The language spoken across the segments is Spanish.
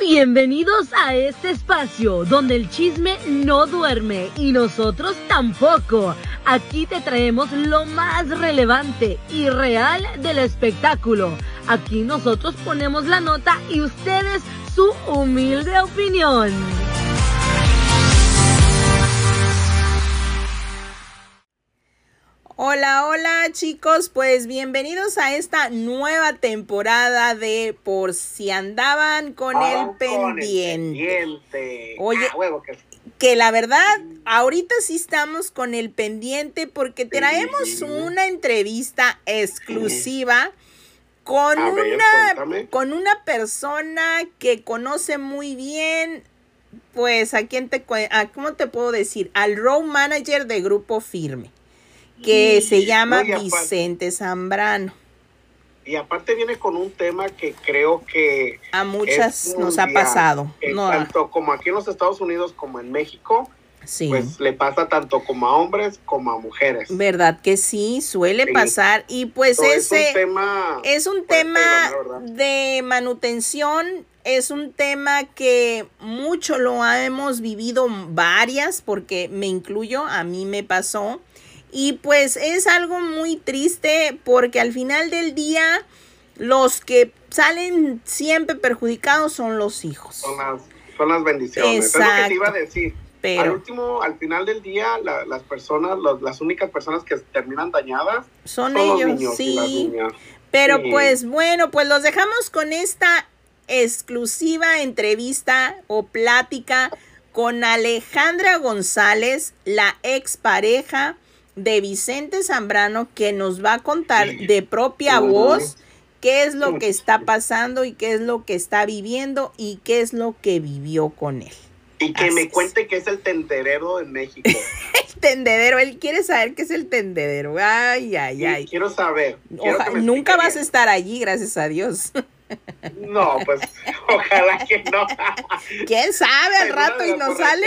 Bienvenidos a este espacio donde el chisme no duerme y nosotros tampoco. Aquí te traemos lo más relevante y real del espectáculo. Aquí nosotros ponemos la nota y ustedes su humilde opinión. Hola, hola chicos, pues bienvenidos a esta nueva temporada de Por si andaban con, el, pendiente. Oye, ah, que... la verdad, ahorita sí estamos con el pendiente porque traemos una entrevista exclusiva con una con una persona que conoce muy bien pues a quién te a, cómo te puedo decir al road manager de Grupo Firme que se llama Vicente Zambrano. Y aparte viene con un tema que creo que... A muchas nos ha pasado. Tanto como aquí en los Estados Unidos como en México, pues le pasa tanto como a hombres como a mujeres. ¿Verdad que sí? Suele pasar. Y pues ese es un tema, es un tema de manutención, es un tema que mucho lo hemos vivido varias, porque me incluyo, a mí me pasó y pues es algo muy triste porque al final del día los que salen siempre perjudicados son los hijos. Son las, son las bendiciones. Es lo que te iba a decir. Pero, al último, al final del día, las personas, las únicas personas que terminan dañadas son, ellos, sí. Pero pues bueno, pues los dejamos con esta exclusiva entrevista o plática con Alejandra González, la expareja de Vicente Zambrano que nos va a contar de propia voz qué es lo que está pasando y qué es lo que está viviendo y qué es lo que vivió con él. Y que me cuente qué es el tendedero en México. el tendedero, él quiere saber qué es el tendedero. Ay, ay, ay. quiero saber. nunca vas a estar allí, gracias a Dios. No, pues ojalá que no. ¿Quién sabe al rato y no sale?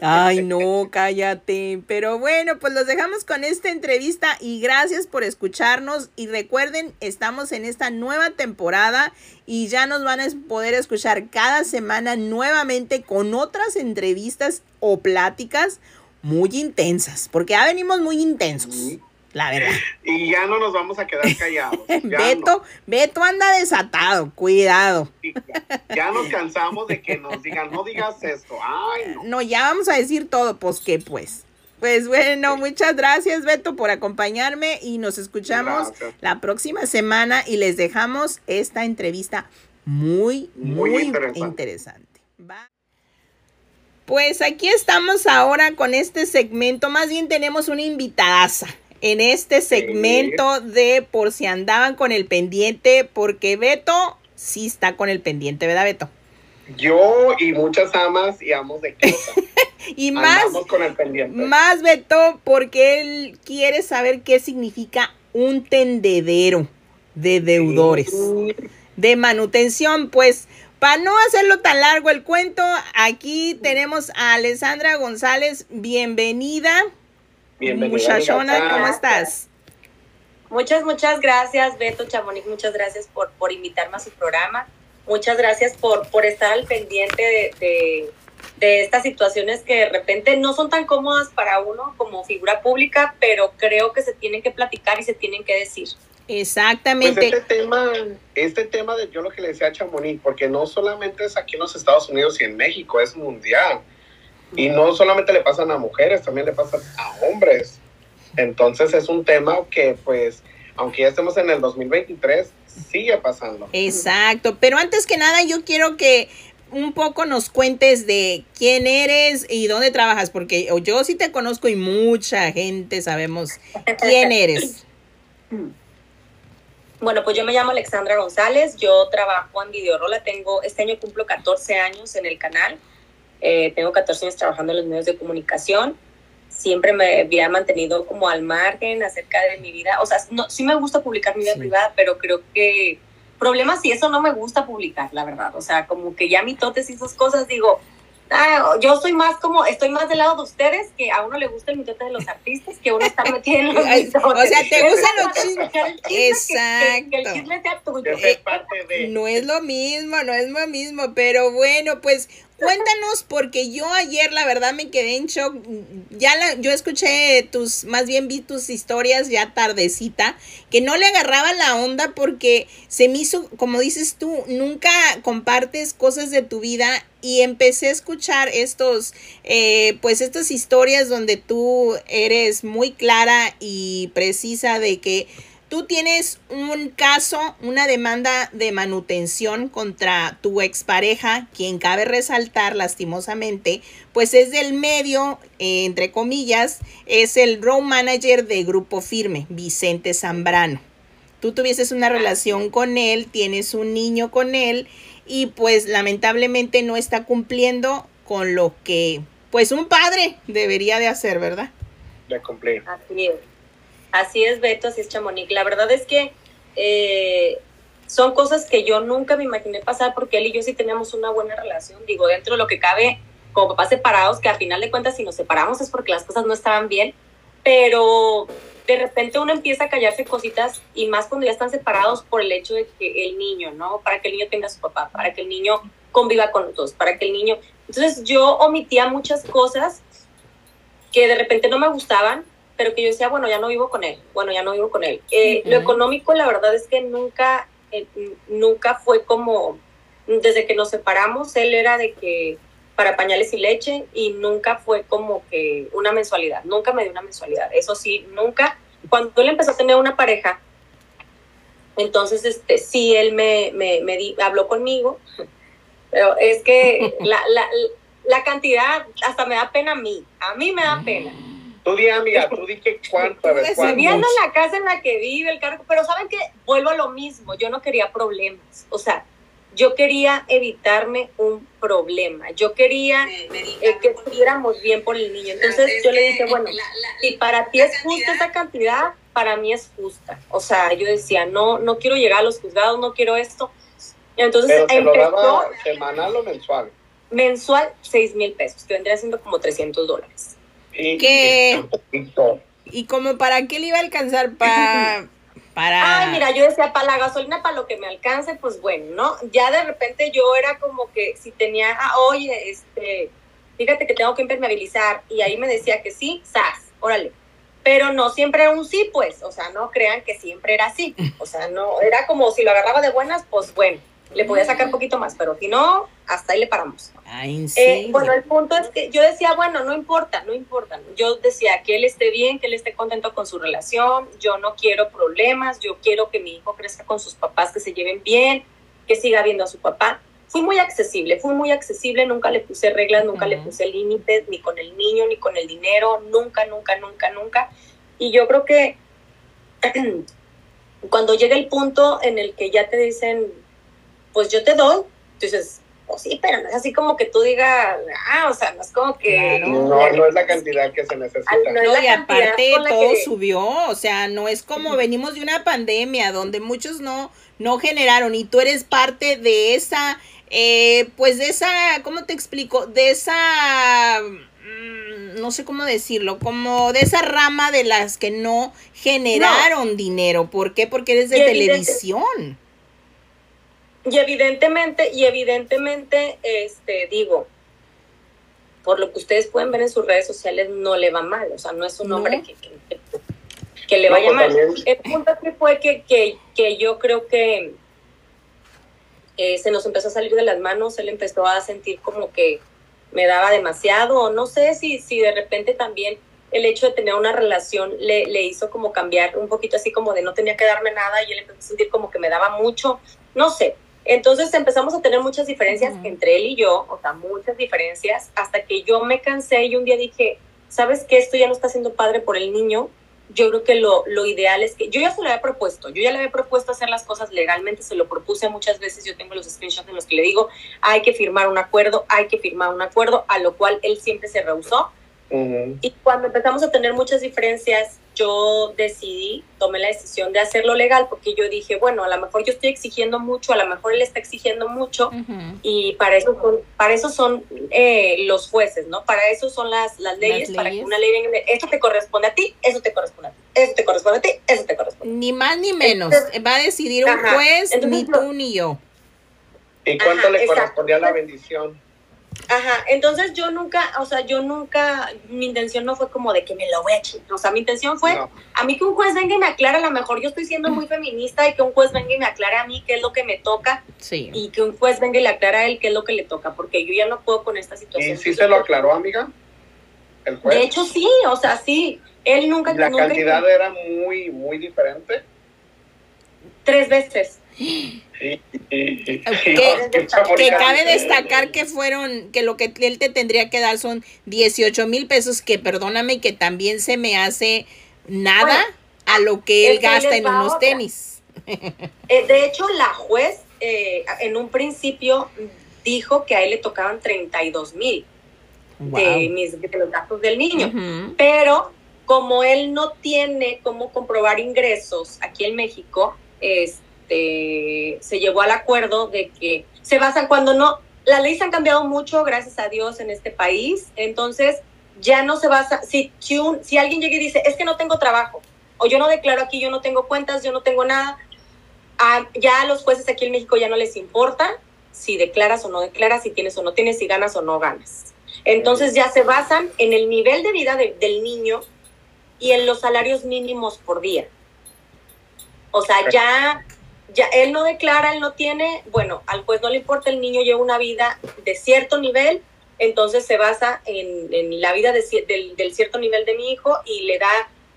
Ay, no, cállate. Pero bueno, pues los dejamos con esta entrevista y gracias por escucharnos. Y recuerden, estamos en esta nueva temporada y ya nos van a poder escuchar cada semana nuevamente con otras entrevistas o pláticas muy intensas, porque ya venimos muy intensos. La verdad. Y ya no nos vamos a quedar callados. Beto, Beto anda desatado, cuidado. Ya, nos cansamos de que nos digan, no digas esto. Ay, no. No, ya vamos a decir todo, pues qué pues. Pues bueno, muchas gracias Beto por acompañarme y nos escuchamos la próxima semana y les dejamos esta entrevista muy, muy, interesante. Pues aquí estamos ahora con este segmento, más bien tenemos una invitadaza en este segmento de por si andaban con el pendiente, porque Beto sí está con el pendiente, ¿verdad, Beto? Yo y muchas amas y amos de casa. y más, con el pendiente. más Beto, porque él quiere saber qué significa un tendedero de deudores, de manutención, pues. Para no hacerlo tan largo el cuento, aquí tenemos a Alessandra González. Bienvenida. Muchachona, ¿cómo estás? Muchas, muchas gracias, Beto Chamonix, muchas gracias por, por invitarme a su programa. Muchas gracias por, por estar al pendiente de, de, estas situaciones que de repente no son tan cómodas para uno como figura pública, pero creo que se tienen que platicar y se tienen que decir. Exactamente. Pues este tema, este tema de yo lo que le decía a Chamonix, porque no solamente es aquí en los Estados Unidos y en México, es mundial. Y no solamente le pasan a mujeres, también le pasan a hombres. Entonces es un tema que pues, aunque ya estemos en el 2023, sigue pasando. Exacto, pero antes que nada yo quiero que un poco nos cuentes de quién eres y dónde trabajas, porque yo sí te conozco y mucha gente sabemos quién eres. Bueno, pues yo me llamo Alexandra González, yo trabajo en Videorola, tengo, este año cumplo 14 años en el canal. Eh, tengo 14 años trabajando en los medios de comunicación. Siempre me había mantenido como al margen acerca de mi vida. O sea, no, sí me gusta publicar mi vida privada, pero creo que problemas y eso no me gusta publicar, la verdad. O sea, como que ya mi totes y esas cosas, digo, Ah, yo soy más como, estoy más del lado de ustedes, que a uno le gusta el mitote de los artistas, que uno está metido en los mitotes. O sea, te gustan los chismes. Exacto. Que, el chisme sea tuyo. No es lo mismo, no es lo mismo, pero bueno, pues Cuéntanos, porque yo ayer la verdad me quedé en shock. Ya la, yo escuché tus, más bien vi tus historias ya tardecita, que no le agarraba la onda porque se me hizo, como dices tú, nunca compartes cosas de tu vida y empecé a escuchar estos, eh, pues estas historias donde tú eres muy clara y precisa de que tú tienes un caso, una demanda de manutención contra tu expareja, quien cabe resaltar lastimosamente, pues es del medio, eh, entre comillas, es el road manager de Grupo Firme, Vicente Zambrano. Tú tuvieses una relación con él, tienes un niño con él y pues lamentablemente no está cumpliendo con lo que pues un padre debería de hacer, ¿verdad? De cumplir. Así es. Así es, Beto, así es Chamonix. La verdad es que eh, son cosas que yo nunca me imaginé pasar porque él y yo sí teníamos una buena relación. Digo, dentro de lo que cabe, como papás separados, que a final de cuentas si nos separamos es porque las cosas no estaban bien, pero de repente uno empieza a callarse cositas y más cuando ya están separados por el hecho de que el niño, ¿no? Para que el niño tenga a su papá, para que el niño conviva con nosotros, para que el niño... Entonces yo omitía muchas cosas que de repente no me gustaban pero que yo decía, bueno, ya no vivo con él, bueno, ya no vivo con él. Eh, lo económico, la verdad es que nunca, eh, nunca fue como, desde que nos separamos, él era de que para pañales y leche y nunca fue como que una mensualidad, nunca me dio una mensualidad, eso sí, nunca. Cuando él empezó a tener una pareja, entonces este, sí, él me, me, me habló conmigo, pero es que la, la, la cantidad hasta me da pena a mí, a mí me da pena Tú di, amiga, tú di que cuánto, a ver, cuánto. Viendo la casa en la que vive, el cargo, pero ¿saben que Vuelvo a lo mismo, yo no quería problemas, o sea, yo quería evitarme un problema, yo quería eh, que estuviéramos bien por el niño. Entonces yo le dije, bueno, si para ti es justa esa cantidad, para mí es justa. O sea, yo decía, no, no quiero llegar a los juzgados, no quiero esto. Entonces Pero lo daba semanal o mensual? Mensual, seis mil pesos, que vendría siendo como 300 dólares. ¿Qué? ¿Y como para qué le iba a alcanzar? Para... Para... Ay, mira, yo decía, para la gasolina, para lo que me alcance, pues bueno, ¿no? Ya de repente yo era como que si tenía, ah, oye, este, fíjate que tengo que impermeabilizar, y ahí me decía que sí, sas, órale. Pero no siempre era un sí, pues, o sea, no crean que siempre era así. O sea, no, era como si lo agarraba de buenas, pues bueno le podía sacar un poquito más, pero si no, hasta ahí le paramos. Eh, bueno, el punto es que yo decía, bueno, no importa, no importa. Yo decía que él esté bien, que él esté contento con su relación, yo no quiero problemas, yo quiero que mi hijo crezca con sus papás, que se lleven bien, que siga viendo a su papá. Fui muy accesible, fui muy accesible, nunca le puse reglas, nunca le puse límites, ni con el niño, ni con el dinero, nunca, nunca, nunca, nunca. Y yo creo que cuando llega el punto en el que ya te dicen, pues yo te doy. Entonces, pues sí, pero no es así como que tú digas, ah, o sea, no es como que... no, no es la cantidad que se necesita. No, y aparte todo subió, o sea, no es como venimos de una pandemia donde muchos no, no generaron y tú eres parte de esa, eh, pues de esa, ¿cómo te explico? De esa mm, no sé cómo decirlo, como de esa rama de las que no generaron dinero. ¿Por qué? Porque eres de televisión. Y evidentemente, y evidentemente, este, digo, por lo que ustedes pueden ver en sus redes sociales, no le va mal, o sea, no es un hombre que, que, le vaya pues mal. El punto que fue que, que, yo creo que eh, se nos empezó a salir de las manos, él empezó a sentir como que me daba demasiado, o no sé si, si de repente también el hecho de tener una relación le, le hizo como cambiar un poquito así como de no tenía que darme nada y él empezó a sentir como que me daba mucho, no sé, entonces empezamos a tener muchas diferencias entre él y yo, o sea, muchas diferencias, hasta que yo me cansé y un día dije, ¿sabes qué? Esto ya no está siendo padre por el niño. Yo creo que lo, lo ideal es que yo ya se lo había propuesto, yo ya le había propuesto hacer las cosas legalmente, se lo propuse muchas veces, yo tengo los screenshots en los que le digo, hay que firmar un acuerdo, hay que firmar un acuerdo, a lo cual él siempre se rehusó. Y cuando empezamos a tener muchas diferencias, yo decidí, tomé la decisión de hacerlo legal porque yo dije, bueno, a lo mejor yo estoy exigiendo mucho, a lo mejor él está exigiendo mucho y para eso son, para eso son eh, los jueces, ¿no? Para eso son las, las, leyes, para que una ley venga, esto te corresponde a ti, eso te corresponde a ti, eso te corresponde a ti, eso te corresponde. Ni más ni menos, va a decidir un juez, ni tú ni yo. ¿Y cuánto le correspondía la bendición? Ajá, entonces yo nunca, o sea, yo nunca, mi intención no fue como de que me lo voy a chingar, o sea, mi intención fue a mí que un juez venga y me aclare, a lo mejor yo estoy siendo muy feminista y que un juez venga y me aclare a mí qué es lo que me toca sí. y que un juez venga y le aclare a él qué es lo que le toca, porque yo ya no puedo con esta situación. ¿Y sí se lo aclaró, amiga? ¿El juez? De hecho, sí, o sea, sí, él nunca... ¿La cantidad era muy, muy diferente? Tres veces. que, cabe destacar que fueron, que lo que él te tendría que dar son 18 mil pesos, que perdóname que también se me hace nada a lo que él gasta en unos tenis. Eh, de hecho, la juez eh, en un principio dijo que a él le tocaban 32 mil de, mis, de los gastos del niño, pero como él no tiene cómo comprobar ingresos aquí en México, este este, se llegó al acuerdo de que se basan cuando no, las leyes han cambiado mucho, gracias a Dios, en este país, entonces ya no se basa, si, si, si alguien llega y dice, es que no tengo trabajo, o yo no declaro aquí, yo no tengo cuentas, yo no tengo nada, ya a los jueces aquí en México ya no les importa si declaras o no declaras, si tienes o no tienes, si ganas o no ganas. Entonces ya se basan en el nivel de vida del niño y en los salarios mínimos por día. O sea, ya ya él no declara, él no tiene, bueno, al juez no le importa, el niño lleva una vida de cierto nivel, entonces se basa en, la vida del, del, cierto nivel de mi hijo y le da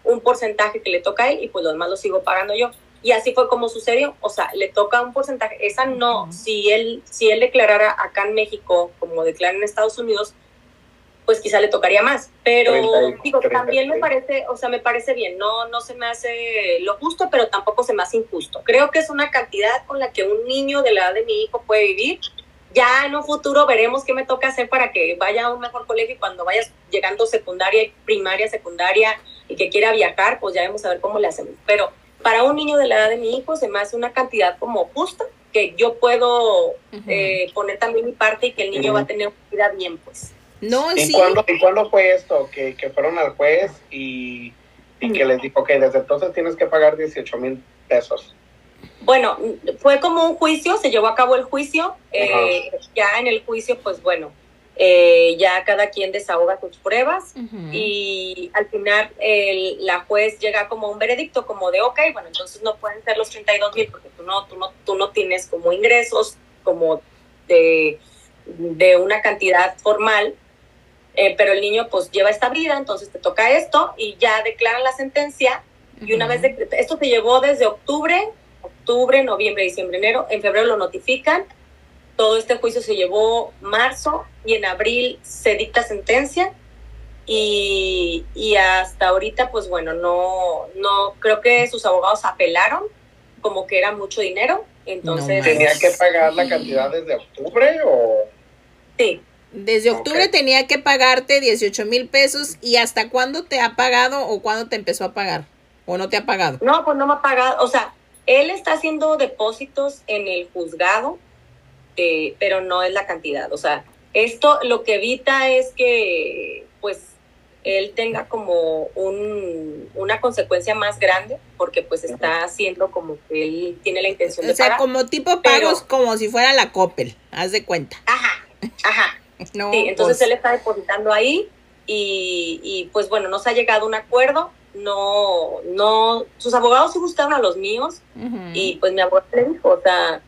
un porcentaje que le toca a él y pues lo demás lo sigo pagando yo. Y así fue como sucedió, o sea, le toca un porcentaje, esa no, si él, si él declarara acá en México como declara en Estados Unidos, pues quizá le tocaría más. Pero digo, también me parece, o sea, me parece bien, no, no se me hace lo justo, pero tampoco se me hace injusto. Creo que es una cantidad con la que un niño de la edad de mi hijo puede vivir. Ya en un futuro veremos qué me toca hacer para que vaya a un mejor colegio y cuando vayas llegando secundaria, primaria, secundaria y que quiera viajar, pues ya vamos a ver cómo le hacemos. Pero para un niño de la edad de mi hijo se me hace una cantidad como justa que yo puedo eh, poner también mi parte y que el niño va a tener una vida bien, pues. No, ¿Y, cuándo, ¿Y cuándo fue esto? Que, que fueron al juez y, y que les dijo, que desde entonces tienes que pagar 18 mil pesos. Bueno, fue como un juicio, se llevó a cabo el juicio. Eh, ya en el juicio, pues bueno, eh, ya cada quien desahoga sus pruebas y al final el, la juez llega como un veredicto como de, ok, bueno, entonces no pueden ser los 32 mil porque tú no, tú, no, tú no tienes como ingresos como de, de una cantidad formal eh, pero el niño pues lleva esta vida, entonces te toca esto y ya declaran la sentencia y una vez, de, esto te llevó desde octubre, octubre, noviembre, diciembre, enero, en febrero lo notifican, todo este juicio se llevó marzo y en abril se dicta sentencia y, y hasta ahorita pues bueno, no, no, creo que sus abogados apelaron como que era mucho dinero, entonces... ¿Tenía que pagar la cantidad desde octubre o...? Sí, desde octubre tenía que pagarte 18 mil pesos y hasta cuándo te ha pagado o cuándo te empezó a pagar o no te ha pagado. No, pues no me ha pagado. O sea, él está haciendo depósitos en el juzgado, eh, pero no es la cantidad. O sea, esto lo que evita es que pues él tenga como un, una consecuencia más grande porque pues está haciendo como que él tiene la intención de O sea, como tipo pagos como si fuera la Coppel, haz de cuenta. Ajá, ajá sí, entonces pues. él está depositando ahí y, pues bueno, nos ha llegado un acuerdo, no, no, sus abogados sí buscaron a los míos y pues mi abogado le dijo, o sea,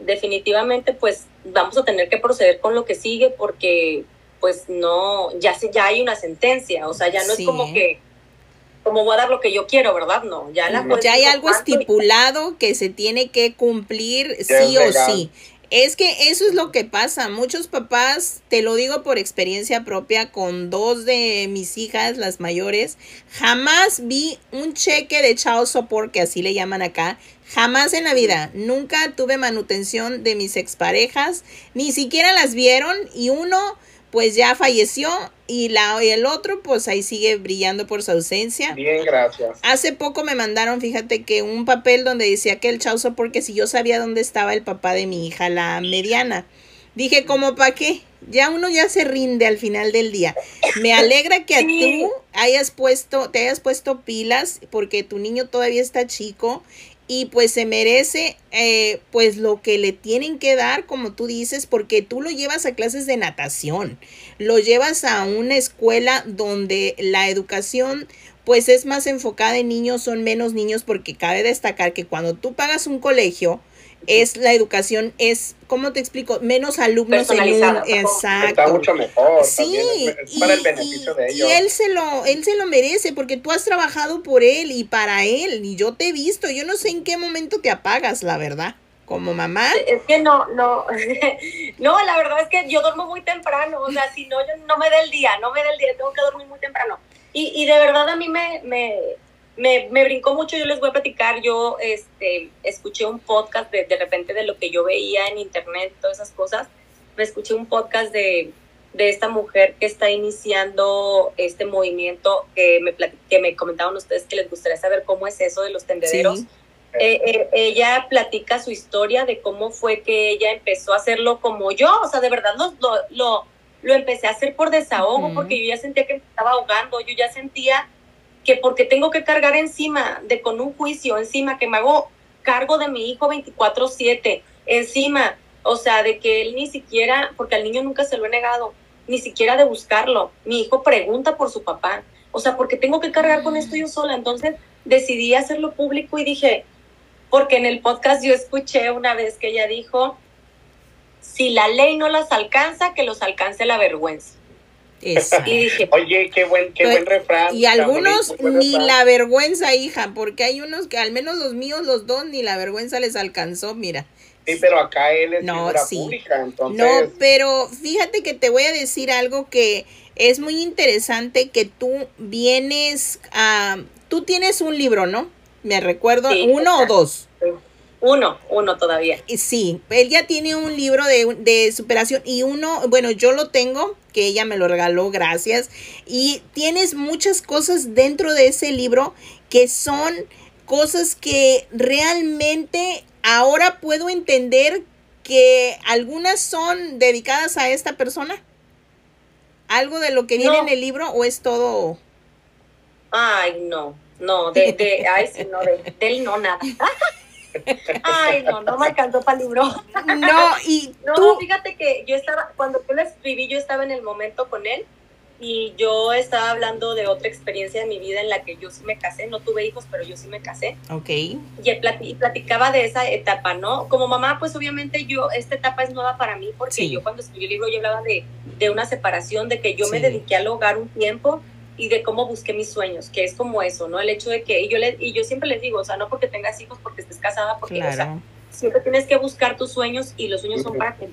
definitivamente pues vamos a tener que proceder con lo que sigue porque pues no, ya, se, ya hay una sentencia, o sea, ya no es como que como voy a dar lo que yo quiero, ¿verdad? No, ya la Ya hay algo estipulado que se tiene que cumplir sí o sí. Es que eso es lo que pasa. Muchos papás, te lo digo por experiencia propia, con dos de mis hijas, las mayores, jamás vi un cheque de child support, que así le llaman acá. Jamás en la vida. Nunca tuve manutención de mis exparejas. Ni siquiera las vieron. Y uno, pues ya falleció y la el otro pues ahí sigue brillando por su ausencia. Bien, gracias. Hace poco me mandaron, fíjate que un papel donde decía que el chauzo porque si yo sabía dónde estaba el papá de mi hija, la mediana. Dije, ¿cómo para qué? Ya uno ya se rinde al final del día. Me alegra que a tú hayas puesto, te hayas puesto pilas porque tu niño todavía está chico y pues se merece eh, pues lo que le tienen que dar como tú dices porque tú lo llevas a clases de natación lo llevas a una escuela donde la educación pues es más enfocada en niños son menos niños porque cabe destacar que cuando tú pagas un colegio es la educación es cómo te explico menos alumnos en un exacto. Está mucho mejor sí es para el beneficio de ellos y él se lo él se lo merece porque tú has trabajado por él y para él y yo te he visto yo no sé en qué momento te apagas la verdad como mamá. Es que no no no la verdad es que yo duermo muy temprano o sea si no yo no me da el día no me da el día tengo que dormir muy temprano. Y, y de verdad a mí me, me me, me, brincó mucho, yo les voy a platicar, yo este, escuché un podcast de, de repente de lo que yo veía en internet, todas esas cosas, me escuché un podcast de, de esta mujer que está iniciando este movimiento que me, que me comentaban ustedes que les gustaría saber cómo es eso de los tendederos. Eh, eh, ella platica su historia de cómo fue que ella empezó a hacerlo como yo, o sea, de verdad lo, lo, lo, lo empecé a hacer por desahogo, porque yo ya sentía que me estaba ahogando, yo ya sentía que porque tengo que cargar encima de con un juicio, encima que me hago cargo de mi hijo 24/7, encima, o sea, de que él ni siquiera, porque al niño nunca se lo he negado, ni siquiera de buscarlo. Mi hijo pregunta por su papá. O sea, porque tengo que cargar con esto yo sola. Entonces decidí hacerlo público y dije, porque en el podcast yo escuché una vez que ella dijo, si la ley no las alcanza, que los alcance la vergüenza. Oye, qué buen, qué buen refrán. Y algunos ni la vergüenza, hija, porque hay unos que al menos los míos, los dos, ni la vergüenza les alcanzó, mira. Sí, pero acá él es no, pública, entonces... No, pero fíjate que te voy a decir algo que es muy interesante que tú vienes a... Tú tienes un libro, ¿no? Me recuerdo, uno o dos. Uno, uno todavía. Sí, él ya tiene un libro de, de, superación y uno, bueno, yo lo tengo, que ella me lo regaló, gracias. Y tienes muchas cosas dentro de ese libro que son cosas que realmente ahora puedo entender que algunas son dedicadas a esta persona. ¿Algo de lo que viene en el libro o es todo? Ay, no, no, de, de ay, sí, no, de, de él no, nada. Ay, no, no me alcanzó para el libro. No, y no, fíjate que yo estaba, cuando yo le escribí, yo estaba en el momento con él y yo estaba hablando de otra experiencia de mi vida en la que yo sí me casé, no tuve hijos, pero yo sí me casé. Ok. Y platicaba de esa etapa, ¿no? Como mamá, pues obviamente yo, esta etapa es nueva para mí porque yo cuando escribí el libro yo hablaba de, de una separación, de que yo me dediqué al hogar un tiempo y de cómo busqué mis sueños, que es como eso, ¿no? El hecho de que, y yo, le, y yo siempre les digo, o sea, no porque tengas hijos, porque estés casada, porque, o sea, siempre tienes que buscar tus sueños y los sueños son para que,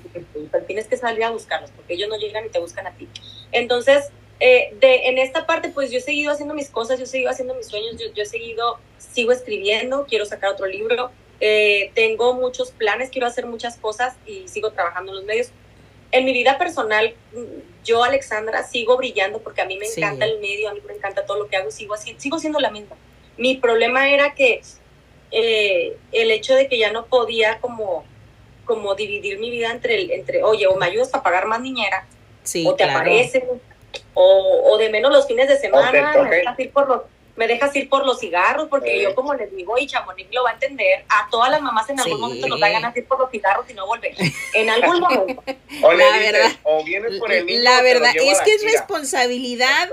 tienes que salir a buscarlos, porque ellos no llegan y te buscan a ti. Entonces, eh, de, en esta parte, pues yo he seguido haciendo mis cosas, yo he seguido haciendo mis sueños, yo, yo he seguido, sigo escribiendo, quiero sacar otro libro, eh, tengo muchos planes, quiero hacer muchas cosas y sigo trabajando en los medios en mi vida personal, yo, Alexandra, sigo brillando porque a mí me encanta el medio, a mí me encanta todo lo que hago, sigo, sigo siendo la misma. Mi problema era que eh, el hecho de que ya no podía como, como dividir mi vida entre, entre oye, o me ayudas a pagar más niñera, o te aparecen, o, o, de menos los fines de semana, okay, por los me dejas ir por los cigarros, porque yo como les digo, y Chamonix lo va a entender, a todas las mamás en algún momento nos dan ganas de ir por los cigarros y no volver. En algún momento. o la verdad, o vienes por el niño, La verdad, es que es responsabilidad,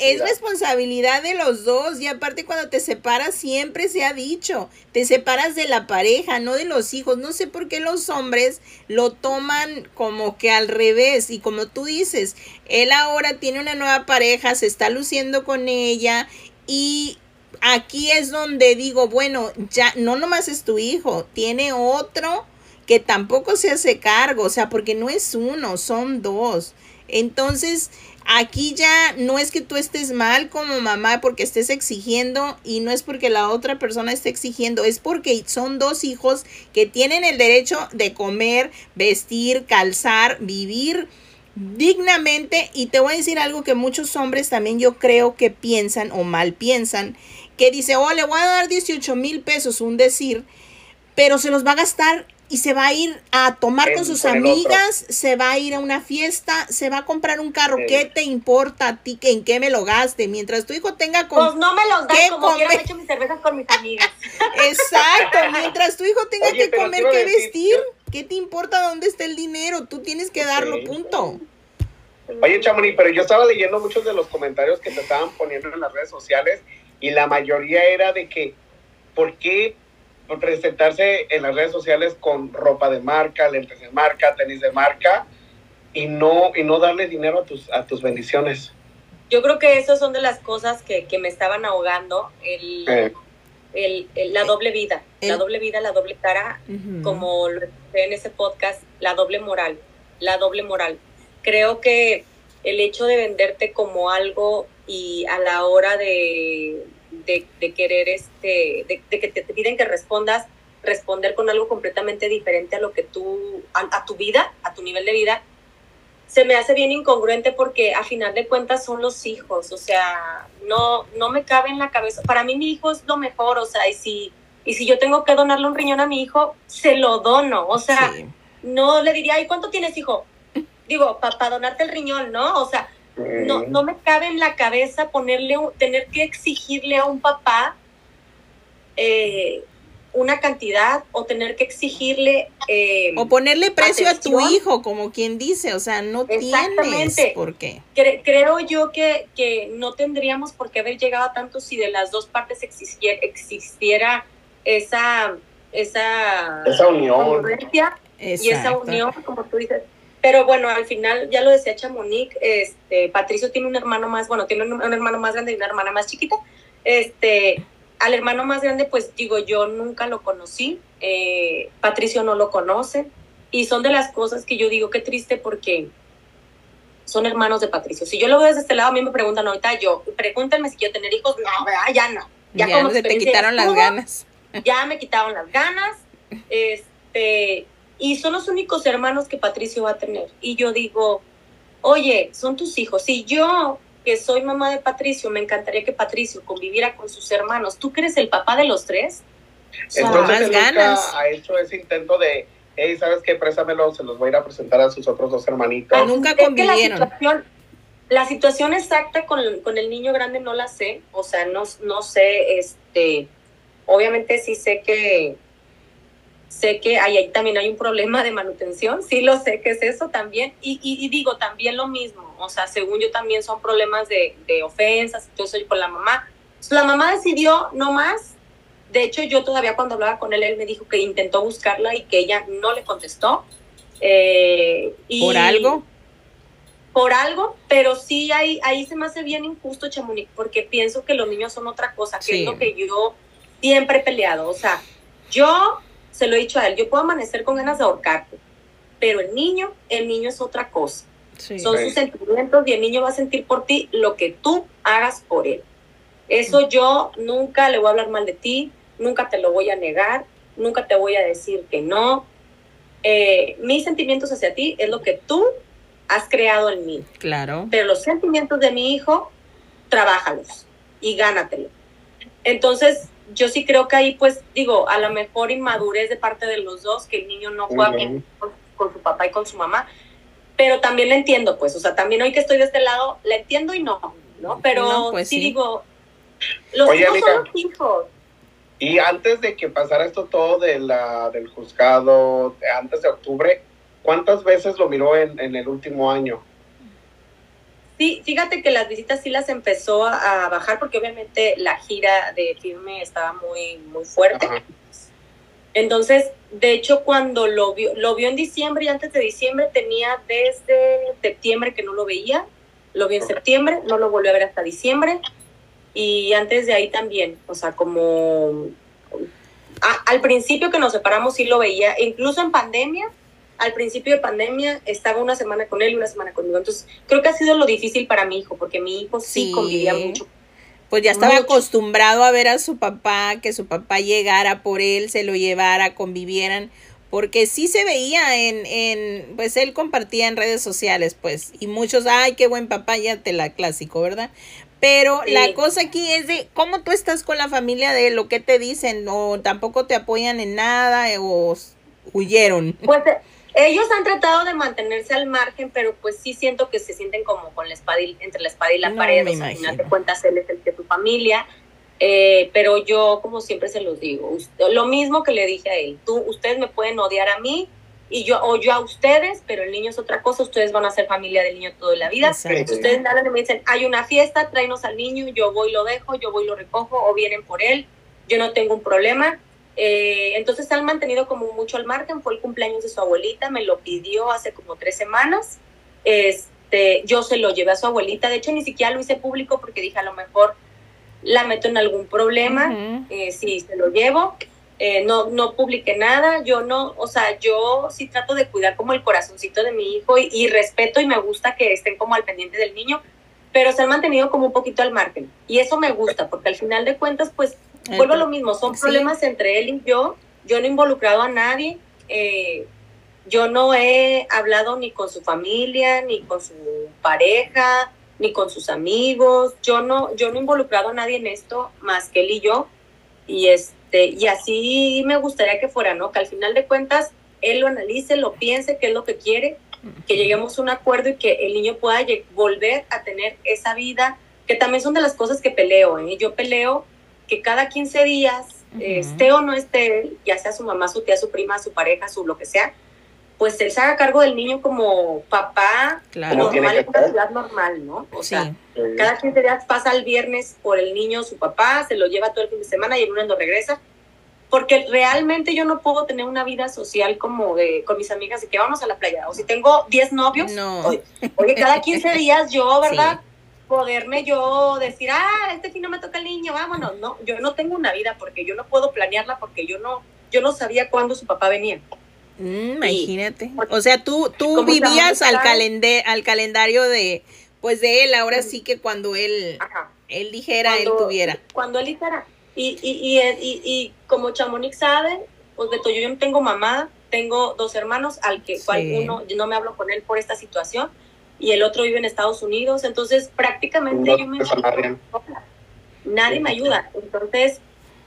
es responsabilidad de los dos, y aparte cuando te separas, siempre se ha dicho, te separas de la pareja, no de los hijos. No sé por qué los hombres lo toman como que al revés, y como tú dices, él ahora tiene una nueva pareja, se está luciendo con ella, y aquí es donde digo, bueno, ya no nomás es tu hijo, tiene otro que tampoco se hace cargo, o sea, porque no es uno, son dos. Entonces, aquí ya no es que tú estés mal como mamá porque estés exigiendo y no es porque la otra persona esté exigiendo, es porque son dos hijos que tienen el derecho de comer, vestir, calzar, vivir dignamente y te voy a decir algo que muchos hombres también yo creo que piensan o mal piensan, que dice, oh, le voy a dar 18 mil pesos, un decir, pero se los va a gastar y se va a ir a tomar con sus amigas, se va a ir a una fiesta, se va a comprar un carro. ¿Qué te importa a ti que en qué me lo gaste? Mientras tu hijo tenga con Pues no me los das como hecho mis cervezas con mis amigas. Exacto, mientras tu hijo tenga que comer, que vestir, ¿qué te importa dónde está el dinero? Tú tienes que darlo, punto. Oye, Chamonix, pero yo estaba leyendo muchos de los comentarios que te estaban poniendo en las redes sociales y la mayoría era de que, ¿por qué presentarse en las redes sociales con ropa de marca, lentes de marca, tenis de marca y no, y no darle dinero a tus, a tus bendiciones. Yo creo que esas son de las cosas que, me estaban ahogando, el, eh. la doble vida, la doble vida, la doble cara, como lo en ese podcast, la doble moral, la doble moral. Creo que el hecho de venderte como algo y a la hora de, de, querer, este, de, que te, piden que respondas, responder con algo completamente diferente a lo que tú, a, tu vida, a tu nivel de vida, se me hace bien incongruente porque a final de cuentas son los hijos, o sea, no, no me cabe en la cabeza. Para mí mi hijo es lo mejor, o sea, y si, y si yo tengo que donarle un riñón a mi hijo, se lo dono, o sea, no le diría, ¿y cuánto tienes, hijo? Digo, para donarte el riñón, ¿no? O sea, no, no me cabe en la cabeza ponerle, tener que exigirle a un papá eh, una cantidad o tener que exigirle... Eh, o ponerle precio a tu hijo, como quien dice, o sea, no tienes por qué. creo yo que, que, no tendríamos por qué haber llegado a tanto si de las dos partes existiera, existiera esa, esa, esa unión. Y esa unión, como tú dices, pero bueno, al final, ya lo decía Chamonix, este, Patricio tiene un hermano más, bueno, tiene un, hermano más grande y una hermana más chiquita. Este, al hermano más grande, pues digo, yo nunca lo conocí, eh, Patricio no lo conoce, y son de las cosas que yo digo, qué triste porque son hermanos de Patricio. Si yo lo veo desde este lado, a mí me preguntan ahorita, yo, pregúntenme si quiero tener hijos, no, ya no. Ya, como te quitaron las ganas. Ya me quitaron las ganas, este, y son los únicos hermanos que Patricio va a tener. Y yo digo, oye, son tus hijos. Si yo, que soy mamá de Patricio, me encantaría que Patricio conviviera con sus hermanos, ¿tú crees el papá de los tres? Entonces él ganas. ha hecho ese intento de, hey, ¿sabes qué? Préstamelo, se los voy a ir a presentar a sus otros dos hermanitos. Ah, nunca convivieron. La situación, la situación, exacta con, con, el niño grande no la sé, o sea, no, no sé, este, obviamente sí sé que Sé que ahí, también hay un problema de manutención, sí lo sé que es eso también. Y, y, digo también lo mismo, o sea, según yo también son problemas de, de ofensas, yo soy con la mamá. La mamá decidió no más. De hecho, yo todavía cuando hablaba con él, él me dijo que intentó buscarla y que ella no le contestó. Eh, ¿Por algo? Por algo, pero sí ahí, ahí se me hace bien injusto, Chamonix, porque pienso que los niños son otra cosa, que es lo que yo siempre he peleado. O sea, yo se lo he dicho a él, yo puedo amanecer con ganas de ahorcarte, pero el niño, el niño es otra cosa. Son sus sentimientos y el niño va a sentir por ti lo que tú hagas por él. Eso yo nunca le voy a hablar mal de ti, nunca te lo voy a negar, nunca te voy a decir que no. Eh, mis sentimientos hacia ti es lo que tú has creado en mí. Claro. Pero los sentimientos de mi hijo, trabájalos y gánatelo. Entonces, yo sí creo que ahí, pues, digo, a lo mejor inmadurez de parte de los dos, que el niño no juega bien con, su papá y con su mamá, pero también le entiendo, pues, o sea, también hoy que estoy de este lado, le entiendo y no, ¿no? Pero pues sí, digo, los hijos son los hijos. Y antes de que pasara esto todo de la, del juzgado, antes de octubre, ¿cuántas veces lo miró en, en el último año? Sí, fíjate que las visitas sí las empezó a, bajar porque obviamente la gira de firme estaba muy, muy fuerte. Entonces, de hecho, cuando lo vio, lo vio en diciembre y antes de diciembre tenía desde septiembre que no lo veía, lo vio en septiembre, no lo volvió a ver hasta diciembre y antes de ahí también, o sea, como al principio que nos separamos sí lo veía, incluso en pandemia, al principio de pandemia estaba una semana con él y una semana conmigo. Entonces, creo que ha sido lo difícil para mi hijo, porque mi hijo sí, convivía mucho. Pues ya estaba acostumbrado a ver a su papá, que su papá llegara por él, se lo llevara, convivieran, porque sí se veía en, en, pues él compartía en redes sociales, pues, y muchos, ay, qué buen papá, ya te la clásico, ¿verdad? Pero la cosa aquí es de cómo tú estás con la familia de lo que te dicen, o tampoco te apoyan en nada, o huyeron. Pues ellos han tratado de mantenerse al margen, pero pues sí siento que se sienten como con la espada entre la espada y la pared. O sea, al final de cuentas, él es el que tu familia. Eh, pero yo, como siempre se los digo, lo mismo que le dije a él, tú, ustedes me pueden odiar a mí y yo o yo a ustedes, pero el niño es otra cosa, ustedes van a ser familia del niño toda la vida. Ustedes nada me dicen, hay una fiesta, tráenos al niño, yo voy lo dejo, yo voy lo recojo o vienen por él, yo no tengo un problema. Eh, entonces han mantenido como mucho al margen, fue el cumpleaños de su abuelita, me lo pidió hace como tres semanas, este, yo se lo llevé a su abuelita, de hecho ni siquiera lo hice público porque dije a lo mejor la meto en algún problema, eh, si se lo llevo, eh, no, no publiqué nada, yo no, o sea, yo sí trato de cuidar como el corazoncito de mi hijo y, y respeto y me gusta que estén como al pendiente del niño, pero se han mantenido como un poquito al margen. Y eso me gusta porque al final de cuentas pues Vuelvo a lo mismo, son problemas entre él y yo. Yo no he involucrado a nadie. Eh, yo no he hablado ni con su familia, ni con su pareja, ni con sus amigos. Yo no, yo no he involucrado a nadie en esto más que él y yo. Y este, y así me gustaría que fuera, ¿no? Que al final de cuentas él lo analice, lo piense, qué es lo que quiere, que lleguemos a un acuerdo y que el niño pueda volver a tener esa vida, que también son de las cosas que peleo, ¿eh? Yo peleo que cada 15 días, esté o no esté, ya sea su mamá, su tía, su prima, su pareja, su lo que sea, pues él se haga cargo del niño como papá claro. normal en una ciudad normal, ¿no? O sea, cada 15 días pasa el viernes por el niño su papá, se lo lleva todo el fin de semana y el lunes lo regresa. Porque realmente yo no puedo tener una vida social como de, con mis amigas de que vamos a la playa. O si tengo 10 novios, no. oye, cada 15 días yo, ¿verdad? Poderme yo decir, ah, este fin no me toca el niño, vámonos. No, yo no tengo una vida porque yo no puedo planearla porque yo no, yo no sabía cuándo su papá venía. Mm, imagínate. o sea, tú, tú vivías al, al calendario de, pues de él, ahora sí que cuando él, él dijera, él tuviera. Cuando él dijera. Y, y, y, y, como Chamonix sabe, pues Beto, yo no tengo mamá, tengo dos hermanos, al que cual uno, no me hablo con él por esta situación, y el otro vive en Estados Unidos, entonces prácticamente yo me nadie me ayuda, entonces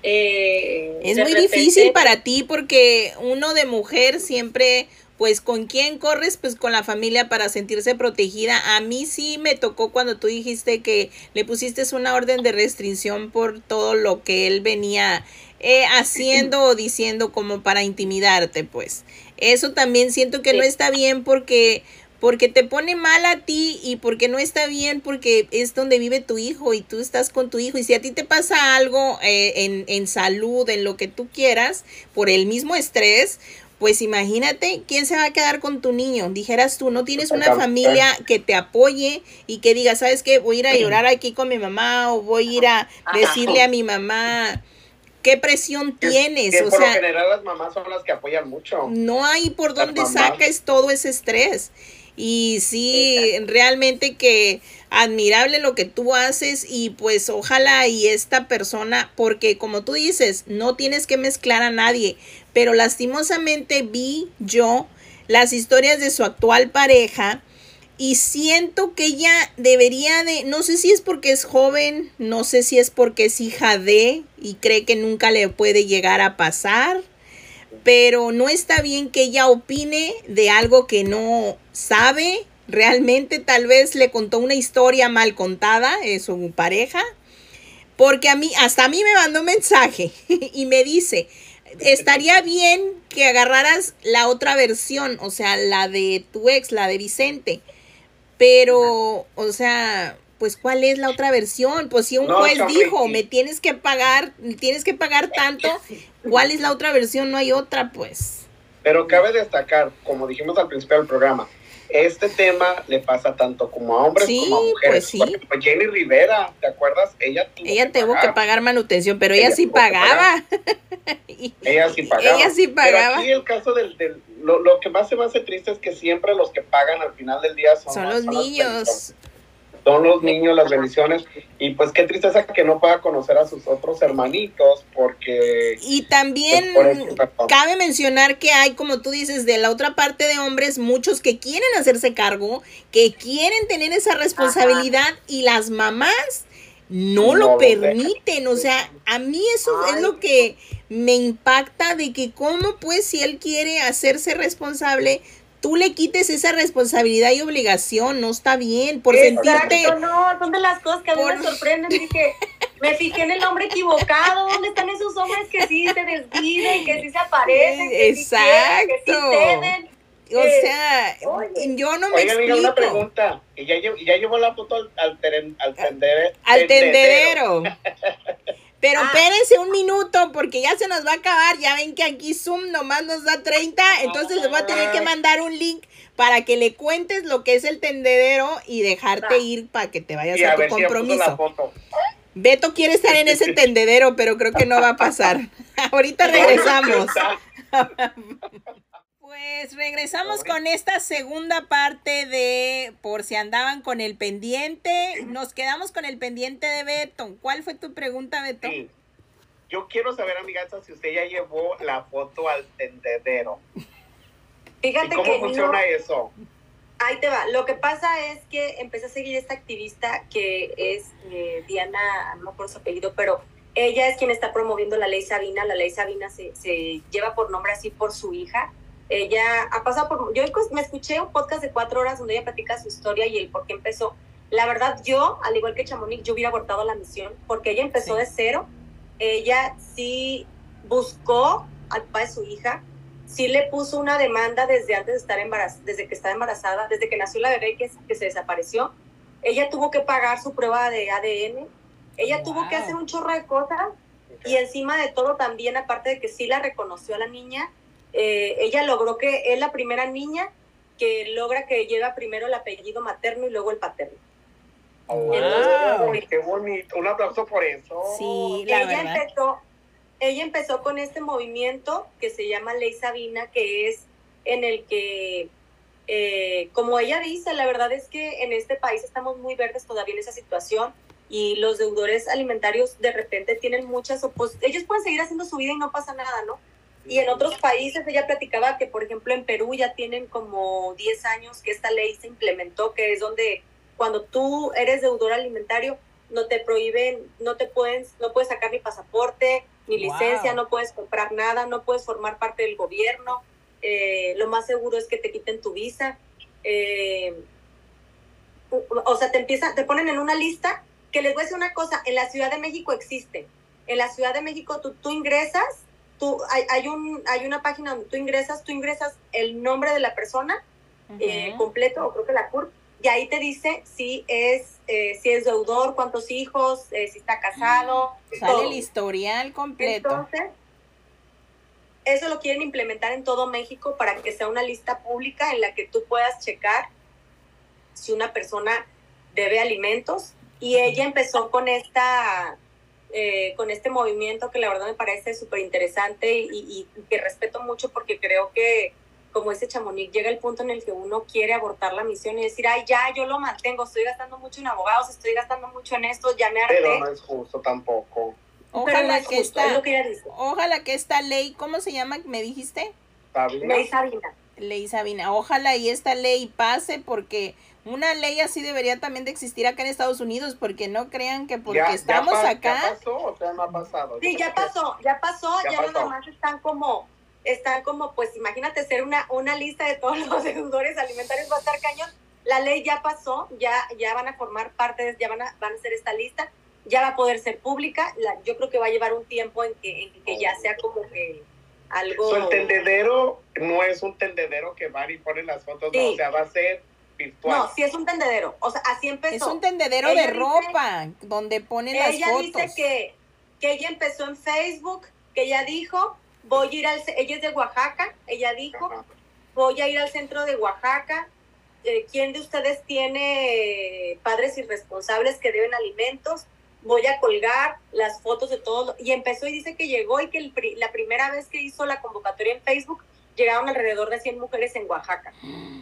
eh, es muy difícil para ti porque uno de mujer siempre pues con quién corres, pues con la familia para sentirse protegida. A mí sí me tocó cuando tú dijiste que le pusiste una orden de restricción por todo lo que él venía eh, haciendo o diciendo como para intimidarte, pues. Eso también siento que no está bien porque porque te pone mal a ti y porque no está bien porque es donde vive tu hijo y tú estás con tu hijo y si a ti te pasa algo eh, en, en salud, en lo que tú quieras, por el mismo estrés, pues imagínate quién se va a quedar con tu niño. Dijeras tú, no tienes una familia que te apoye y que diga, ¿sabes qué? Voy a ir a llorar aquí con mi mamá o voy a ir a decirle a mi mamá. ¿Qué presión tienes? o por sea, lo general las mamás son las que apoyan mucho. No hay por dónde saques todo ese estrés. Y sí, realmente que admirable lo que tú haces y pues ojalá y esta persona, porque como tú dices, no tienes que mezclar a nadie, pero lastimosamente vi yo las historias de su actual pareja y siento que ella debería de, no sé si es porque es joven, no sé si es porque es hija de y cree que nunca le puede llegar a pasar pero no está bien que ella opine de algo que no sabe. Realmente tal vez le contó una historia mal contada, es su pareja, porque a mí, hasta a mí me mandó un mensaje y me dice, estaría bien que agarraras la otra versión, o sea, la de tu ex, la de Vicente, pero, o sea, pues ¿cuál es la otra versión? Pues si un juez dijo, me tienes que pagar, tienes que pagar tanto, ¿cuál es la otra versión? No hay otra, pues. Pero cabe destacar, como dijimos al principio del programa, este tema le pasa tanto como a hombres como a mujeres. Pues sí. Jenny Rivera, ¿te acuerdas? Ella tuvo, ella que, tuvo pagar. que pagar manutención, pero ella, sí pagaba. ella sí pagaba. Ella sí pagaba. Pero aquí el caso del, del lo, lo, que más se me hace triste es que siempre los que pagan al final del día son, son los niños son los niños, las bendiciones, y pues qué tristeza que no pueda conocer a sus otros hermanitos, porque... Y también cabe mencionar que hay, como tú dices, de la otra parte de hombres, muchos que quieren hacerse cargo, que quieren tener esa responsabilidad, y las mamás no, lo permiten, o sea, a mí eso es lo que me impacta de que cómo pues si él quiere hacerse responsable, tú le quites esa responsabilidad y obligación, no está bien, por Exacto, sentirte... no, son de las cosas que a mí me sorprenden, dije, me fijé en el hombre equivocado, ¿dónde están esos hombres que sí se desviven, que sí se aparecen, que Exacto. Sí que sí O sea, yo no me Oiga, explico. una pregunta. ¿Y ya, llevó la foto al, al, al, tendedero? Al tendedero. Pero ah. espérense un minuto porque ya se nos va a acabar. Ya ven que aquí Zoom nomás nos da 30. Entonces les voy a tener que mandar un link para que le cuentes lo que es el tendedero y dejarte ah. ir para que te vayas a, tu compromiso. Beto quiere estar en ese tendedero, pero creo que no va a pasar. Ahorita regresamos. Pues regresamos con esta segunda parte de por si andaban con el pendiente. Nos quedamos con el pendiente de Beto. ¿Cuál fue tu pregunta, Beto? Yo quiero saber, amiga, si usted ya llevó la foto al tendedero. Fíjate ¿Cómo funciona eso? Ahí te va. Lo que pasa es que empecé a seguir esta activista que es eh, Diana, no por su apellido, pero ella es quien está promoviendo la ley Sabina. La ley Sabina se, se lleva por nombre así por su hija ella ha pasado por... Yo me escuché un podcast de cuatro horas donde ella platica su historia y el por qué empezó. La verdad, yo, al igual que Chamonix, yo hubiera abortado la misión porque ella empezó de cero. Ella sí buscó al papá de su hija, sí le puso una demanda desde antes de estar embarazada, desde que estaba embarazada, desde que nació la bebé que, que se desapareció. Ella tuvo que pagar su prueba de ADN. Ella tuvo que hacer un chorro de cosas y encima de todo también, aparte de que sí la reconoció a la niña, eh, ella logró que es la primera niña que logra que lleva primero el apellido materno y luego el paterno. Oh, qué bonito. Un aplauso por eso. Sí, la ella empezó, ella empezó con este movimiento que se llama Ley Sabina, que es en el que, eh, como ella dice, la verdad es que en este país estamos muy verdes todavía en esa situación y los deudores alimentarios de repente tienen muchas oposiciones. Ellos pueden seguir haciendo su vida y no pasa nada, ¿no? Y en otros países ella platicaba que, por ejemplo, en Perú ya tienen como 10 años que esta ley se implementó, que es donde cuando tú eres deudor alimentario, no te prohíben, no te pueden, no puedes sacar ni pasaporte, ni licencia, no puedes comprar nada, no puedes formar parte del gobierno. Eh, lo más seguro es que te quiten tu visa. Eh, o sea, te empiezan, te ponen en una lista que les voy a decir una cosa, en la Ciudad de México existe. En la Ciudad de México tú, tú ingresas tú, hay, hay, un, hay una página donde tú ingresas, tú ingresas el nombre de la persona eh, completo, o creo que la CURP, y ahí te dice si es, eh, si es deudor, cuántos hijos, eh, si está casado. Sale el historial completo. Entonces, eso lo quieren implementar en todo México para que sea una lista pública en la que tú puedas checar si una persona debe alimentos. Y ella empezó con esta eh, con este movimiento que la verdad me parece súper interesante y, que respeto mucho porque creo que como ese Chamonix llega el punto en el que uno quiere abortar la misión y decir, ay, ya, yo lo mantengo, estoy gastando mucho en abogados, estoy gastando mucho en esto, ya me harté. Pero no es justo tampoco. Ojalá, que, esta, ojalá que esta ley, ¿cómo se llama? ¿Me dijiste? Ley Sabina. Ley Sabina. Ojalá y esta ley pase porque una ley así debería también de existir acá en Estados Unidos, porque no crean que porque estamos acá. ¿Ya pasó o sea, no ha pasado? Sí, ya pasó, ya pasó, ya, los demás están como, están como, pues imagínate ser una, una lista de todos los deudores alimentarios, va a estar cañón. La ley ya pasó, ya, ya van a formar parte, ya van a, van a ser esta lista, ya va a poder ser pública. yo creo que va a llevar un tiempo en que, en que ya sea como que algo. el tendedero no es un tendedero que va y pone las fotos, o sea, va a ser no, sí es un tendedero. O sea, así empezó. Es un tendedero de ropa donde ponen las ella fotos. Ella dice que, que ella empezó en Facebook, que ella dijo, voy a ir al... Ella es de Oaxaca, ella dijo, voy a ir al centro de Oaxaca. Eh, ¿Quién de ustedes tiene padres irresponsables que deben alimentos? Voy a colgar las fotos de todos. Y empezó y dice que llegó y que la primera vez que hizo la convocatoria en Facebook, llegaron alrededor de 100 mujeres en Oaxaca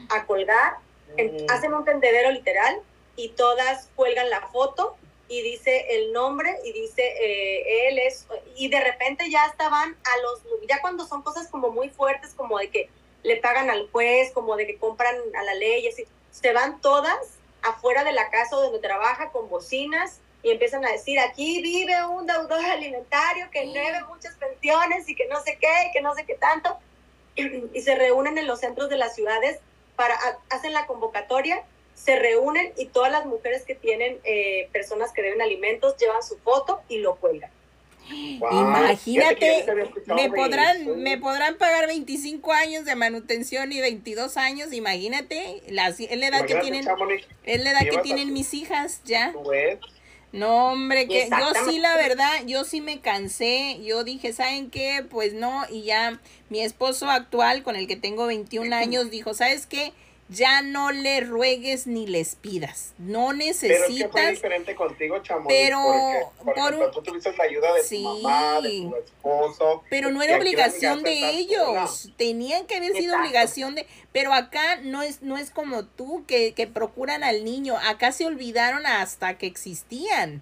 a colgar Mm. hacen un tendedero literal y todas cuelgan la foto y dice el nombre y dice eh, él es, y de repente ya estaban a los, ya cuando son cosas como muy fuertes, como de que le pagan al juez, como de que compran a la ley, así, se van todas afuera de la casa donde trabaja con bocinas y empiezan a decir, aquí vive un deudor alimentario que debe muchas pensiones y que no sé qué, y que no sé qué tanto, y se reúnen en los centros de las ciudades para, hacen la convocatoria se reúnen y todas las mujeres que tienen eh, personas que deben alimentos llevan su foto y lo cuelgan. Imagínate, me podrán, me podrán pagar 25 años de manutención y 22 años, imagínate, la, es la edad que tienen, es la edad que tienen mis hijas ya. No, hombre, que yo sí, la verdad, yo sí me cansé. Yo dije, ¿saben qué? Pues no, y ya mi esposo actual, con el que tengo 21 años, dijo, ¿sabes qué? Ya no le ruegues ni les pidas. No necesitas. Pero es fue diferente contigo, Pero por tú tuviste la ayuda de tu mamá, de tu esposo. Pero no era obligación de ellos. Tenían que haber sido obligación de. Pero acá no es, no es como tú que, que procuran al niño. Acá se olvidaron hasta que existían.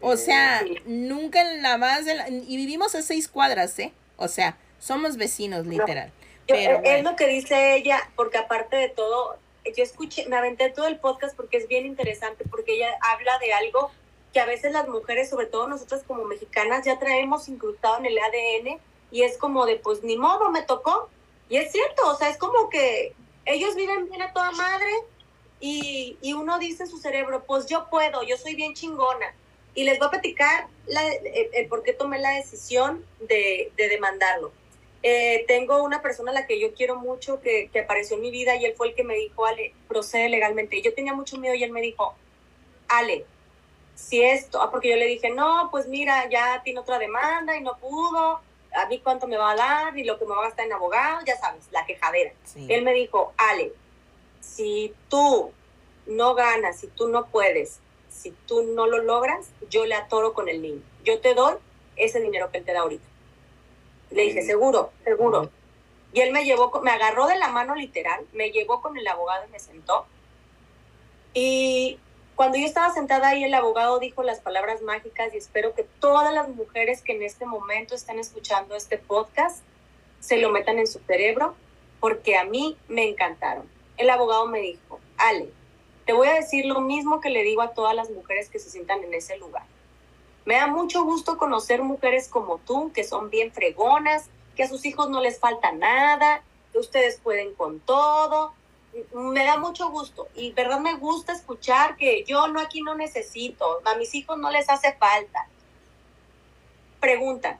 O sea, nunca en la más de y vivimos a seis cuadras, ¿eh? O sea, somos vecinos, literal. Eh, es lo que dice ella, porque aparte de todo, yo escuché, me aventé todo el podcast porque es bien interesante, porque ella habla de algo que a veces las mujeres, sobre todo nosotras como mexicanas, ya traemos incrustado en el ADN y es como de, pues ni modo, me tocó. Y es cierto, o sea, es como que ellos viven bien a toda madre y, y uno dice en su cerebro, pues yo puedo, yo soy bien chingona. Y les voy a platicar el, por qué tomé la decisión de, de demandarlo eh, tengo una persona a la que yo quiero mucho que, que, apareció en mi vida y él fue el que me dijo, Ale, procede legalmente. Yo tenía mucho miedo y él me dijo, Ale, si esto, ah, porque yo le dije, no, pues mira, ya tiene otra demanda y no pudo, a mí cuánto me va a dar y lo que me va a gastar en abogado, ya sabes, la quejadera. Él me dijo, Ale, si tú no ganas, si tú no puedes, si tú no lo logras, yo le atoro con el niño. Yo te doy ese dinero que él te da ahorita. Le dije, seguro, seguro. Y él me llevó, me agarró de la mano literal, me llevó con el abogado y me sentó. Y cuando yo estaba sentada ahí, el abogado dijo las palabras mágicas y espero que todas las mujeres que en este momento están escuchando este podcast se lo metan en su cerebro, porque a mí me encantaron. El abogado me dijo, Ale, te voy a decir lo mismo que le digo a todas las mujeres que se sientan en ese lugar. Me da mucho gusto conocer mujeres como tú, que son bien fregonas, que a sus hijos no les falta nada, que ustedes pueden con todo. Me da mucho gusto y verdad me gusta escuchar que yo no aquí no necesito, a mis hijos no les hace falta. Pregunta,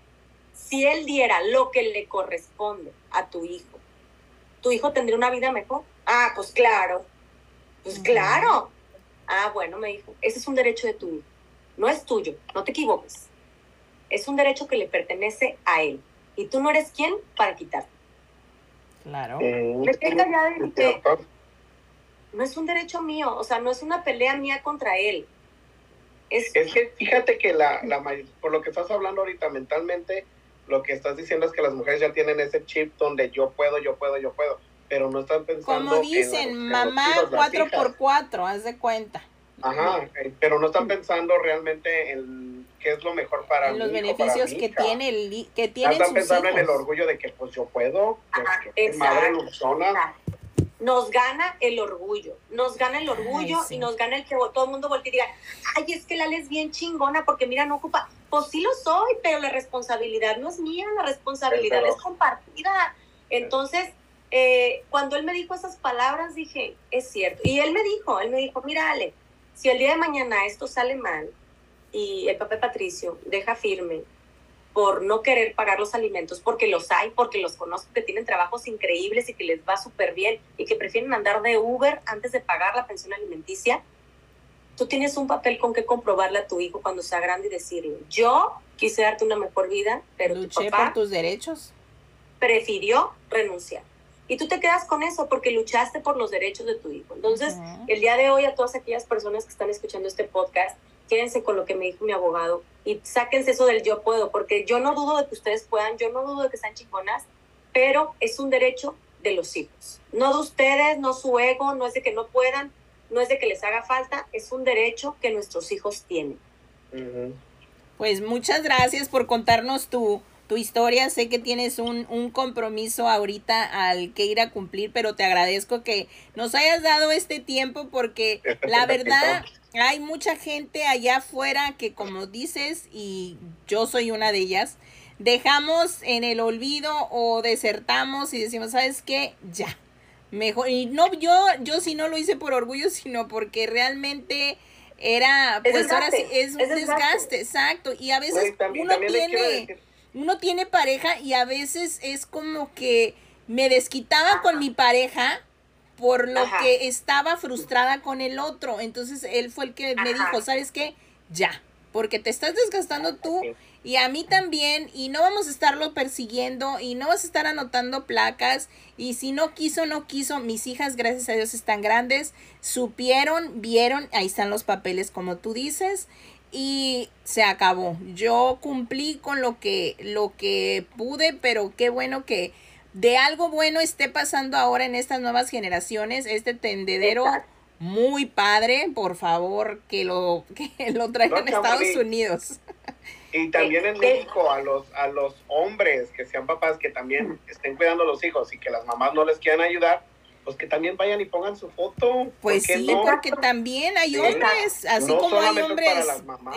si él diera lo que le corresponde a tu hijo, ¿tu hijo tendría una vida mejor? Ah, pues claro, pues claro. Ah, bueno, me dijo, ese es un derecho de tu hijo no es tuyo, no te equivoques. Es un derecho que le pertenece a él. Y tú no eres quien para quitarlo. Claro. Eh, no es un derecho mío, o sea, no es una pelea mía contra él. Es, es que fíjate que la, la, por lo que estás hablando ahorita mentalmente, lo que estás diciendo es que las mujeres ya tienen ese chip donde yo puedo, yo puedo, yo puedo, pero no están pensando. Como dicen, mamá 4x4, haz de cuenta. Ajá, pero no están pensando realmente en qué es lo mejor para en los beneficios que tiene el que tiene están pensando en el orgullo de que pues yo puedo pues, madre luchona nos gana el orgullo, nos gana el orgullo y nos gana el que todo el mundo voltee y diga, ay, es que la es bien chingona porque mira, no ocupa, pues sí lo soy, pero la responsabilidad no es mía, la responsabilidad es compartida. Entonces, eh, cuando él me dijo esas palabras, dije, es cierto. Y él me dijo, él me dijo, mira, Ale, si el día de mañana esto sale mal y el papá Patricio deja firme por no querer pagar los alimentos, porque los hay, porque los conozco que tienen trabajos increíbles y que les va súper bien y que prefieren andar de Uber antes de pagar la pensión alimenticia, tú tienes un papel con que comprobarle a tu hijo cuando sea grande y decirle, yo quise darte una mejor vida, pero Luché tu papá por tus derechos. Prefirió renunciar. Y tú te quedas con eso porque luchaste por los derechos de tu hijo. Entonces, el día de hoy a todas aquellas personas que están escuchando este podcast, quédense con lo que me dijo mi abogado y sáquense eso del yo puedo, porque yo no dudo de que ustedes puedan, yo no dudo de que sean chingonas, pero es un derecho de los hijos. No de ustedes, no su ego, no es de que no puedan, no es de que les haga falta, es un derecho que nuestros hijos tienen. Pues muchas gracias por contarnos tu, tu historia. Sé que tienes un, un, compromiso ahorita al que ir a cumplir, pero te agradezco que nos hayas dado este tiempo porque la verdad hay mucha gente allá afuera que como dices, y yo soy una de ellas, dejamos en el olvido o desertamos y decimos, ¿sabes qué? Ya. Mejor, y no, yo, yo sí no lo hice por orgullo, sino porque realmente era, pues ahora sí, es un desgaste. exacto. Y a veces uno tiene, uno tiene pareja y a veces es como que me desquitaba con mi pareja por lo que estaba frustrada con el otro. Entonces él fue el que me dijo, ¿sabes qué? Ya, porque te estás desgastando tú y a mí también y no vamos a estarlo persiguiendo y no vas a estar anotando placas y si no quiso, no quiso. Mis hijas, gracias a Dios, están grandes, supieron, vieron, ahí están los papeles como tú dices y se acabó. Yo cumplí con lo que lo que pude, pero qué bueno que de algo bueno esté pasando ahora en estas nuevas generaciones, este tendedero muy padre, por favor, que lo, que lo traigan a Estados Unidos. Y también en México a los, a los hombres que sean papás que también estén cuidando a los hijos y que las mamás no les quieran ayudar, pues que también vayan y pongan su foto. Pues sí, porque también hay hombres, así como hay hombres,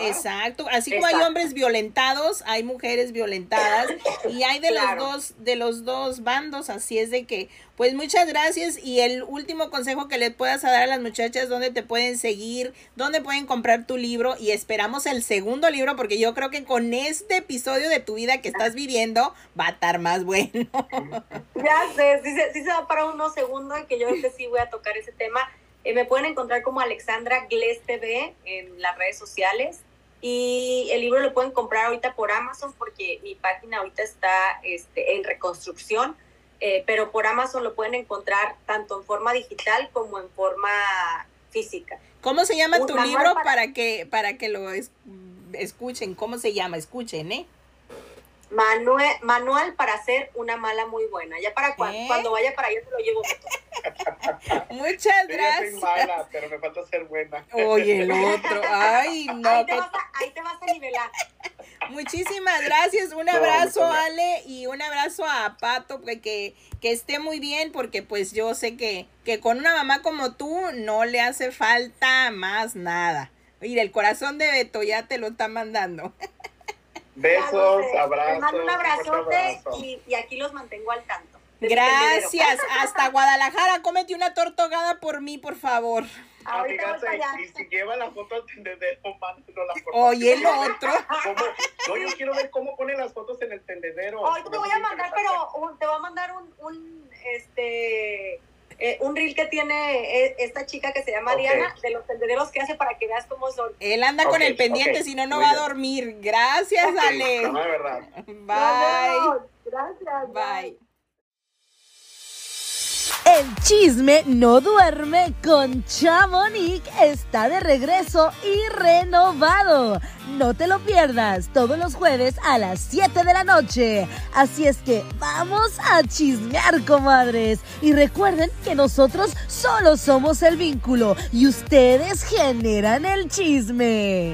exacto, así como hay hombres violentados, hay mujeres violentadas y hay de los dos, de los dos bandos, así es de que, pues muchas gracias y el último consejo que le puedas dar a las muchachas, dónde te pueden seguir, dónde pueden comprar tu libro y esperamos el segundo libro porque yo creo que con este episodio de tu vida que estás viviendo va a estar más bueno. Ya sé, sí, se va para unos segundos que yo creo sí voy a tocar ese tema. Eh, me pueden encontrar como Alexandra Gles TV en las redes sociales y el libro lo pueden comprar ahorita por Amazon porque mi página ahorita está este, en reconstrucción, eh, pero por Amazon lo pueden encontrar tanto en forma digital como en forma física. ¿Cómo se llama tu libro para... que para que lo escuchen? ¿Cómo se llama? Escuchen, ¿eh? Manuel, manual para hacer una mala muy buena. Ya para cuando vaya para allá te lo llevo. Muchas gracias. Yo soy mala, pero me falta ser buena. Oye, el otro. Ay, no. Ahí te, vas a, ahí te vas a nivelar. Muchísimas gracias. Un abrazo, Ale, y un abrazo a Pato, que, que, que esté muy bien, porque pues yo sé que, que con una mamá como tú no le hace falta más nada. Mira, el corazón de Beto ya te lo está mandando. Besos, abrazos. Les mando un abrazote y, y, aquí los mantengo al tanto. Gracias. Hasta Guadalajara. Cómete una tortogada por mí, por favor. Ah, y si lleva la foto al tendedero, mándalo la foto. Oye, el otro. No, yo quiero ver cómo ponen las fotos en el tendedero. Ahorita te voy a mandar, pero te voy a mandar un, un este eh, un reel que tiene eh, esta chica que se llama Diana, de los tendederos que hace para que veas cómo son. Él anda con el pendiente, si no, no va a dormir. Gracias, Ale. No, verdad. Bye. Gracias. Bye. El chisme no duerme con Chamonix está de regreso y renovado. No te lo pierdas todos los jueves a las 7 de la noche. Así es que vamos a chismear, comadres. Y recuerden que nosotros solo somos el vínculo y ustedes generan el chisme.